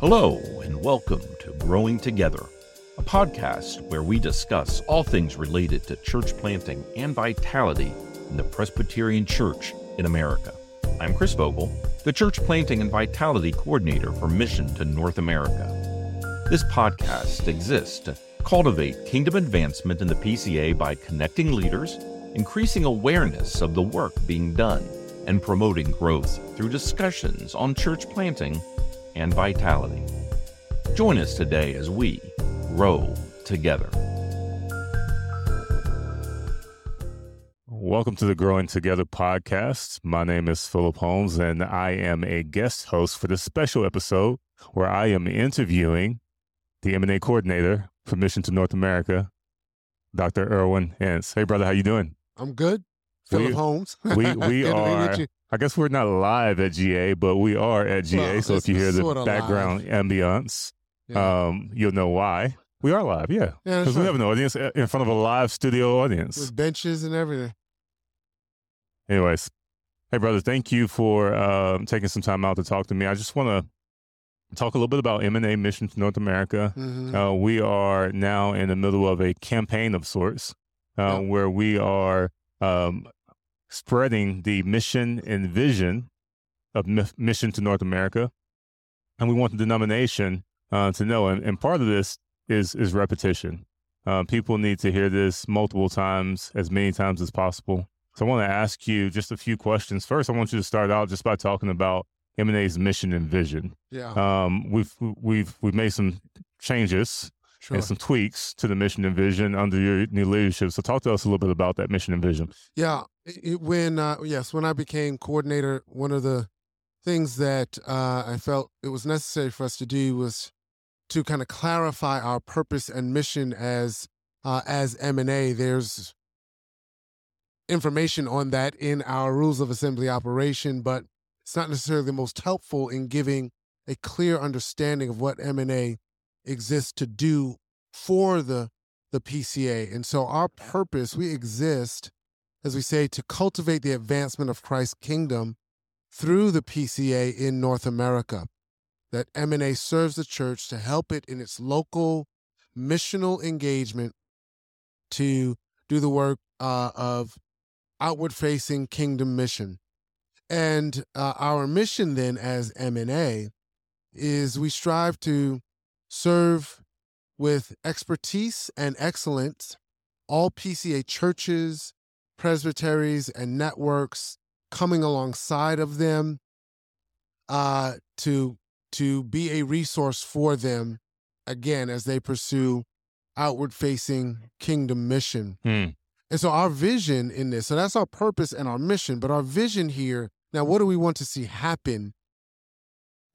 Hello, and welcome to Growing Together, a podcast where we discuss all things related to church planting and vitality in the Presbyterian Church in America. I'm Chris Vogel, the Church Planting and Vitality Coordinator for Mission to North America. This podcast exists to cultivate kingdom advancement in the PCA by connecting leaders, increasing awareness of the work being done, and promoting growth through discussions on church planting and vitality. Join us today as we grow together. Welcome to the Growing Together podcast. My name is Phillip Holmes, and I am a guest host for this special episode where I am interviewing the MNA coordinator for Mission to North America, Dr. Irwyn Ince. Hey, brother, how you doing? I'm good. Phillip We- Holmes. We we are. I guess we're not live at GA, but we are at GA. Well, so if you hear the background ambiance, Yeah. um, you'll know why. We are live, yeah, Yeah, because we right. have an audience uh, in front of a live studio audience. With benches and everything. Anyways, hey brother, thank you for um, taking some time out to talk to me. I just want to talk a little bit about M and A Mission to North America. Mhm. Uh, we are now in the middle of a campaign of sorts, uh, Yep. where we are um, spreading the mission and vision of Mi- Mission to North America, and we want the denomination uh, to know. And, and part of this is is repetition. Uh, people need to hear this multiple times, as many times as possible. So I want to ask you just a few questions. First, I want you to start out just by talking about MNA's mission and vision. yeah. Um, we've we've we've made some changes sure. and some tweaks to the mission and vision under your new leadership. So talk to us a little bit about that mission and vision. Yeah, it, when uh, yes, when I became coordinator, one of the things that uh, I felt it was necessary for us to do was to kind of clarify our purpose and mission as uh, as M and A. There's information on that in our rules of assembly operation, but it's not necessarily the most helpful in giving a clear understanding of what M and A exists to do for the the PCA. And so our purpose, we exist as we say, to cultivate the advancement of Christ's kingdom through the PCA in North America. That MNA serves the church to help it in its local missional engagement to do the work uh, of outward-facing kingdom mission. And uh, our mission then as MNA is we strive to serve with expertise and excellence all PCA churches, presbyteries and networks coming alongside of them uh, to to be a resource for them again as they pursue outward facing kingdom mission. Hmm. And so our vision in this, so that's our purpose and our mission, but our vision here, now what do we want to see happen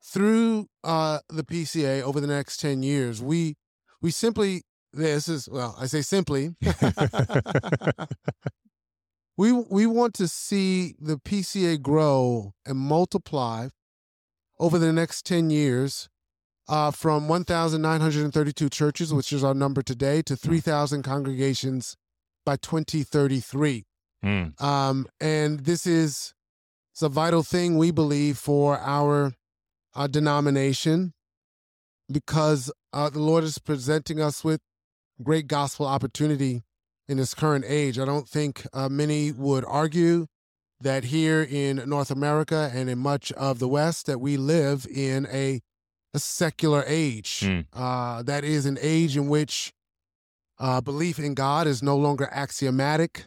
through uh the PCA over the next 10 years? We we simply this is well, I say simply we we want to see the PCA grow and multiply over the next 10 years uh, from 1,932 churches, which is our number today, to 3,000 congregations by 2033. Hmm. Um, and this is it's a vital thing we believe for our uh, denomination because uh, the Lord is presenting us with great gospel opportunity in this current age. I don't think uh, many would argue that here in North America and in much of the West that we live in a, a secular age. Hmm. Uh, that is an age in which uh, belief in God is no longer axiomatic.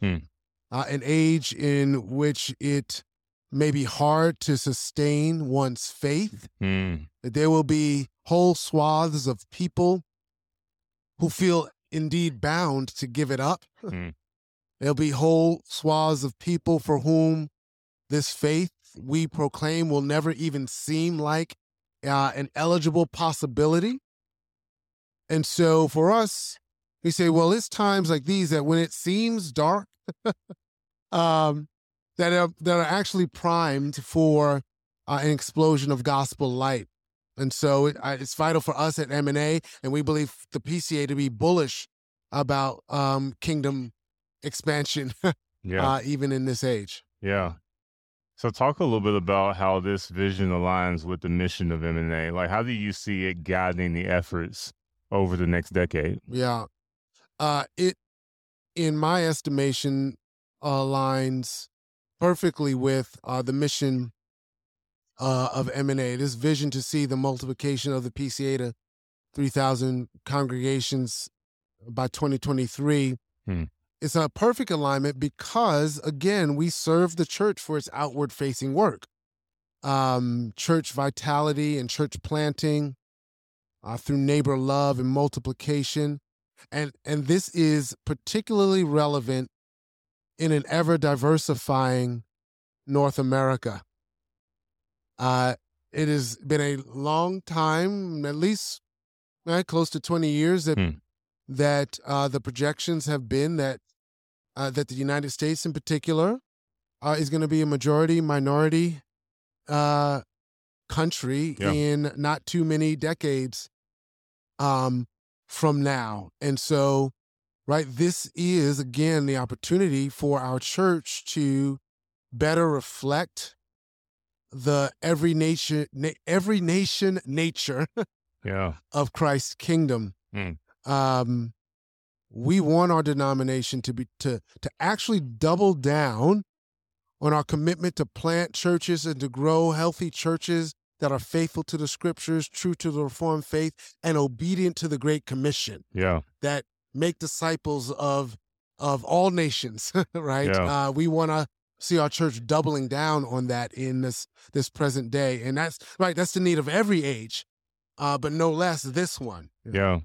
Uh, an age in which it may be hard to sustain one's faith that there will be whole swaths of people who feel indeed bound to give it up. Mm. There'll be whole swaths of people for whom this faith we proclaim will never even seem like uh, an eligible possibility. And so for us, we say, well, it's times like these that when it seems dark, um, that are that are actually primed for uh, an explosion of gospel light. And so it, it's vital for us at MNA, and we believe the PCA to be bullish about um, kingdom expansion, Yeah. uh, even in this age. yeah. So talk a little bit about how this vision aligns with the mission of MNA. Like how do you see it guiding the efforts over the next decade? Yeah. Uh it in my estimation aligns perfectly with uh the mission uh of MNA. This vision to see the multiplication of the PCA to 3000 congregations by 2023. Hmm it's a perfect alignment because again we serve the church for its outward facing work um, church vitality and church planting uh, through neighbor love and multiplication and and this is particularly relevant in an ever diversifying north america uh, it has been a long time at least uh, close to 20 years that Hmm. that uh, the projections have been that uh, that the United States, in particular, uh, is going to be a majority minority uh, country Yeah. in not too many decades um, from now, and so right, this is again the opportunity for our church to better reflect the every nation na- every nation nature Yeah. of Christ's kingdom. Mm. Um, we want our denomination to be to to actually double down on our commitment to plant churches and to grow healthy churches that are faithful to the scriptures, true to the Reformed faith, and obedient to the Great Commission Yeah. that make disciples of of all nations. right? Yeah. Uh, we want to see our church doubling down on that in this this present day, and that's right. That's the need of every age, uh, but no less this one. Yeah.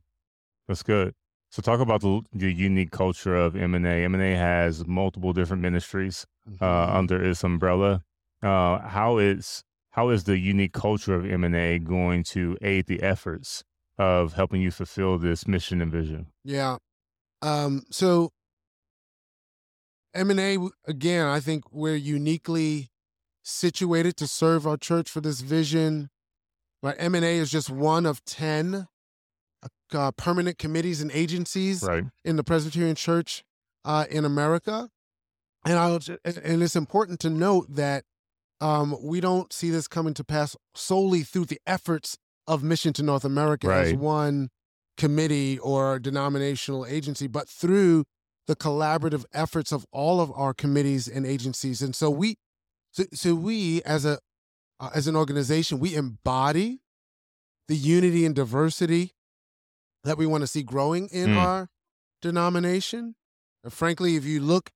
That's good. So talk about the, the unique culture of MNA. MNA has multiple different ministries uh, Mhm. under its umbrella. Uh, how is how is the unique culture of MNA going to aid the efforts of helping you fulfill this mission and vision? Yeah. Um, so M and A again, I think we're uniquely situated to serve our church for this vision. Right, M and A is just one of ten uh, permanent committees and agencies Right. in the Presbyterian Church uh, in America, and I was, and it's important to note that um, we don't see this coming to pass solely through the efforts of Mission to North America as one committee or denominational agency, but through the collaborative efforts of all of our committees and agencies. And so we, so, so we as a uh, as an organization, we embody the unity and diversity that we want to see growing in Mm. our denomination. And frankly, if you look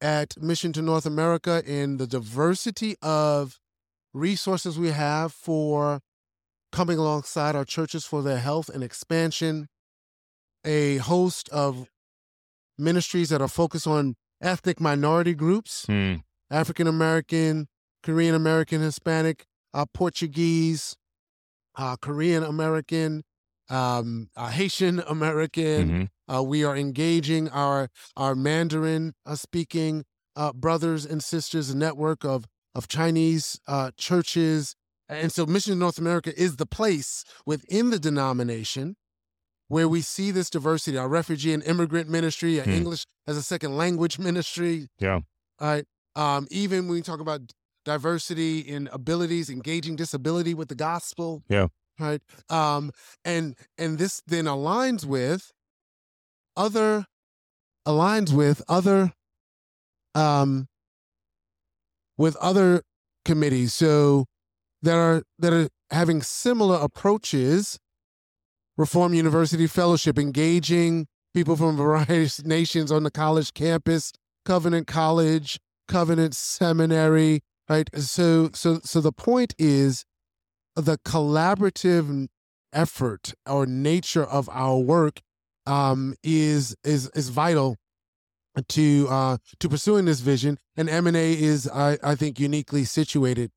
at Mission to North America and the diversity of resources we have for coming alongside our churches for their health and expansion, a host of ministries that are focused on ethnic minority groups, Hmm. African American, Korean American, Hispanic, uh, Portuguese, uh, Korean American, um, uh, Haitian American. Mhm. Uh, we are engaging our our Mandarin uh, speaking uh, brothers and sisters, a network of of Chinese uh, churches, and so Mission North America is the place within the denomination where we see this diversity. Our refugee and immigrant ministry, our Hmm. English as a second language ministry. Yeah. All right. Um, even when we talk about diversity in abilities, engaging disability with the gospel. Yeah. Right. Um, and and this then aligns with other aligns with other um with other committees. So that are that are having similar approaches. Reform University Fellowship, engaging people from various nations on the college campus, Covenant College, Covenant Seminary, right? So so so the point is the collaborative effort or nature of our work um, is is is vital to uh, to pursuing this vision, and M and A is I, I think uniquely situated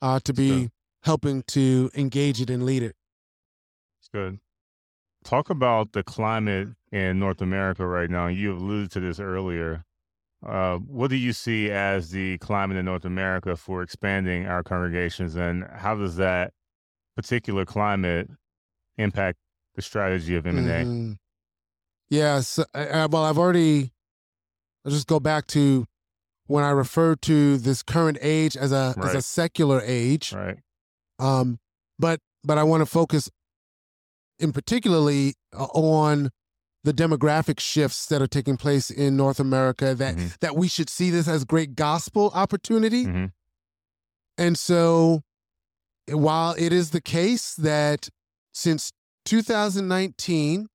uh, to be helping to engage it and lead it. It's good. Talk about the climate in North America right now. You alluded to this earlier. Uh, what do you see as the climate in North America for expanding our congregations, and how does that particular climate impact the strategy of MNA? Mhm. Yes. uh, uh, well, I've already. I'll just go back to when I refer to this current age as a as a secular age. Right. Um, but but I want to focus in particularly uh, on the demographic shifts that are taking place in North America. That Mhm. that we should see this as great gospel opportunity. Mhm. And so, while it is the case that since 2019,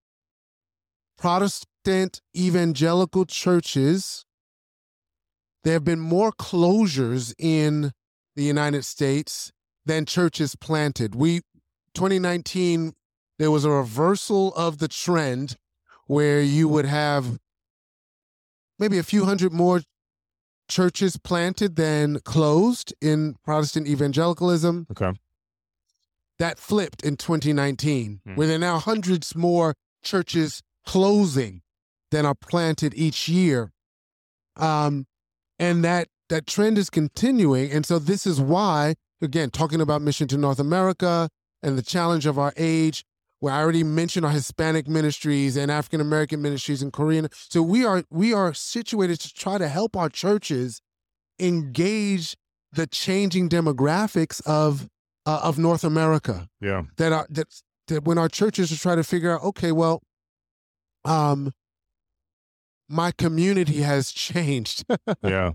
Protestant evangelical churches, there have been more closures in the United States than churches planted. We 2019 there was a reversal of the trend where you would have maybe a few hundred more churches planted than closed in Protestant evangelicalism. Okay. That flipped in 2019, Hmm. where there are now hundreds more churches closing than are planted each year. Um, and that that trend is continuing. And so this is why, again, talking about mission to North America and the challenge of our age, where I already mentioned our Hispanic ministries and African American ministries and Korean. So we are we are situated to try to help our churches engage the changing demographics of uh, of North America. Yeah. That are that that when our churches are trying to figure out, okay, well, um, my community has changed. Yeah.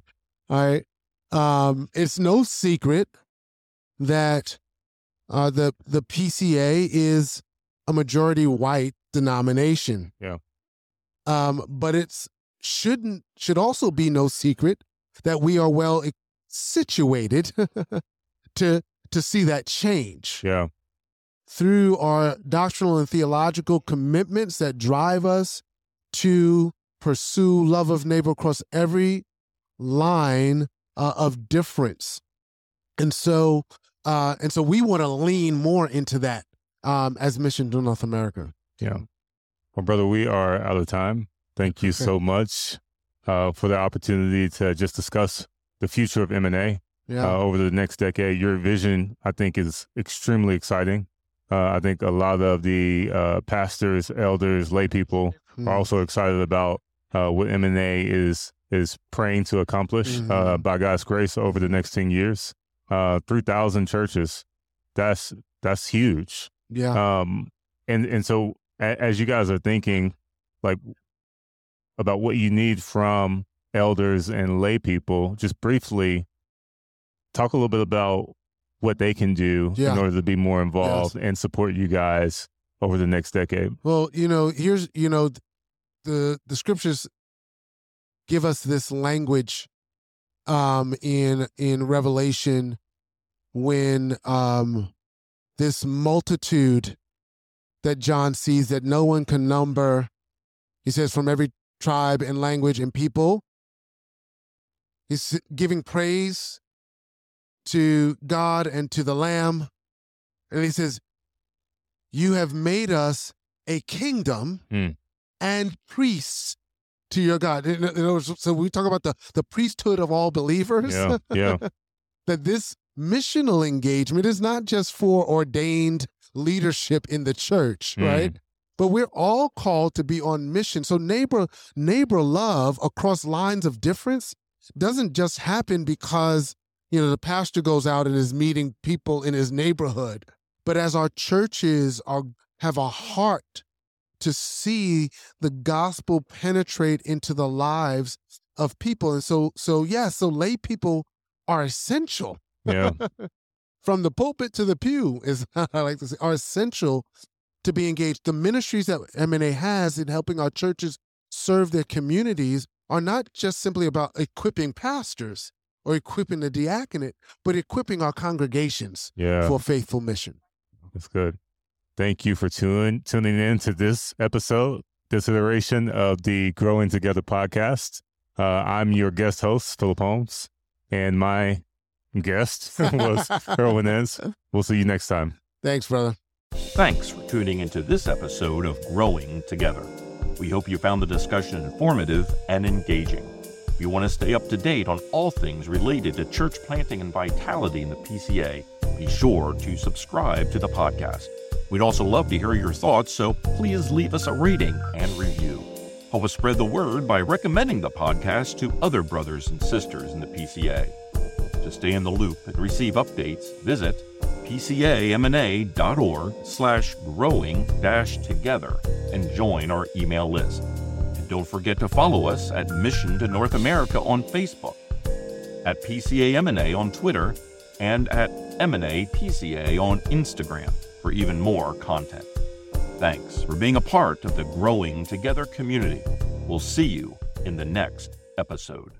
All right. Um, it's no secret that uh, the the PCA is a majority white denomination. Yeah. Um, but it's shouldn't should also be no secret that we are well situated to to see that change Yeah. through our doctrinal and theological commitments that drive us to pursue love of neighbor across every line uh, of difference. And so, uh, and so we want to lean more into that um, as Mission to North America. Yeah. Well, brother, we are out of time. Thank you so much uh, for the opportunity to just discuss the future of MNA Yeah. uh, over the next decade. Your vision, I think, is extremely exciting. Uh, I think a lot of the uh, pastors, elders, lay people Mm. are also excited about uh, what MNA is is praying to accomplish uh, Mhm. by God's grace over the next ten years. Uh, Three thousand churches. That's that's huge. Yeah. Um, and and so as you guys are thinking, like about what you need from elders and lay people, just briefly talk a little bit about what they can do Yeah. in order to be more involved and support you guys over the next decade. Well, you know, here's you know, the the scriptures give us this language um in in Revelation when um this multitude that John sees that no one can number. He says from every tribe and language and people. He's giving praise to God and to the Lamb. And he says, You have made us a kingdom Hmm. and priests to your God. In- in words, So we talk about the, the priesthood of all believers. Yeah, yeah, that this missional engagement is not just for ordained leadership in the church, Mm. right? But we're all called to be on mission. So neighbor neighbor love across lines of difference doesn't just happen because you know the pastor goes out and is meeting people in his neighborhood, but as our churches are have a heart to see the gospel penetrate into the lives of people. And so so yeah, so lay people are essential yeah, from the pulpit to the pew is I like to say are essential to be engaged. The ministries that MNA has in helping our churches serve their communities are not just simply about equipping pastors or equipping the diaconate, but equipping our congregations yeah. for faithful mission. That's good. Thank you for tune, tuning in to this episode, this iteration of the Growing Together podcast. Uh, I'm your guest host, Phillip Holmes, and my guest was Irwyn Ince. We'll see you next time. Thanks, brother. Thanks for tuning into this episode of Growing Together. We hope you found the discussion informative and engaging. If you want to stay up to date on all things related to church planting and vitality in the PCA, be sure to subscribe to the podcast. We'd also love to hear your thoughts, so please leave us a rating and review. Help us spread the word by recommending the podcast to other brothers and sisters in the PCA. To stay in the loop and receive updates, visit pcamna.org slash growing dash together and join our email list. And don't forget to follow us at Mission to North America on Facebook, at PCAMNA on Twitter, and at MNA PCA on Instagram for even more content. Thanks for being a part of the Growing Together community. We'll see you in the next episode.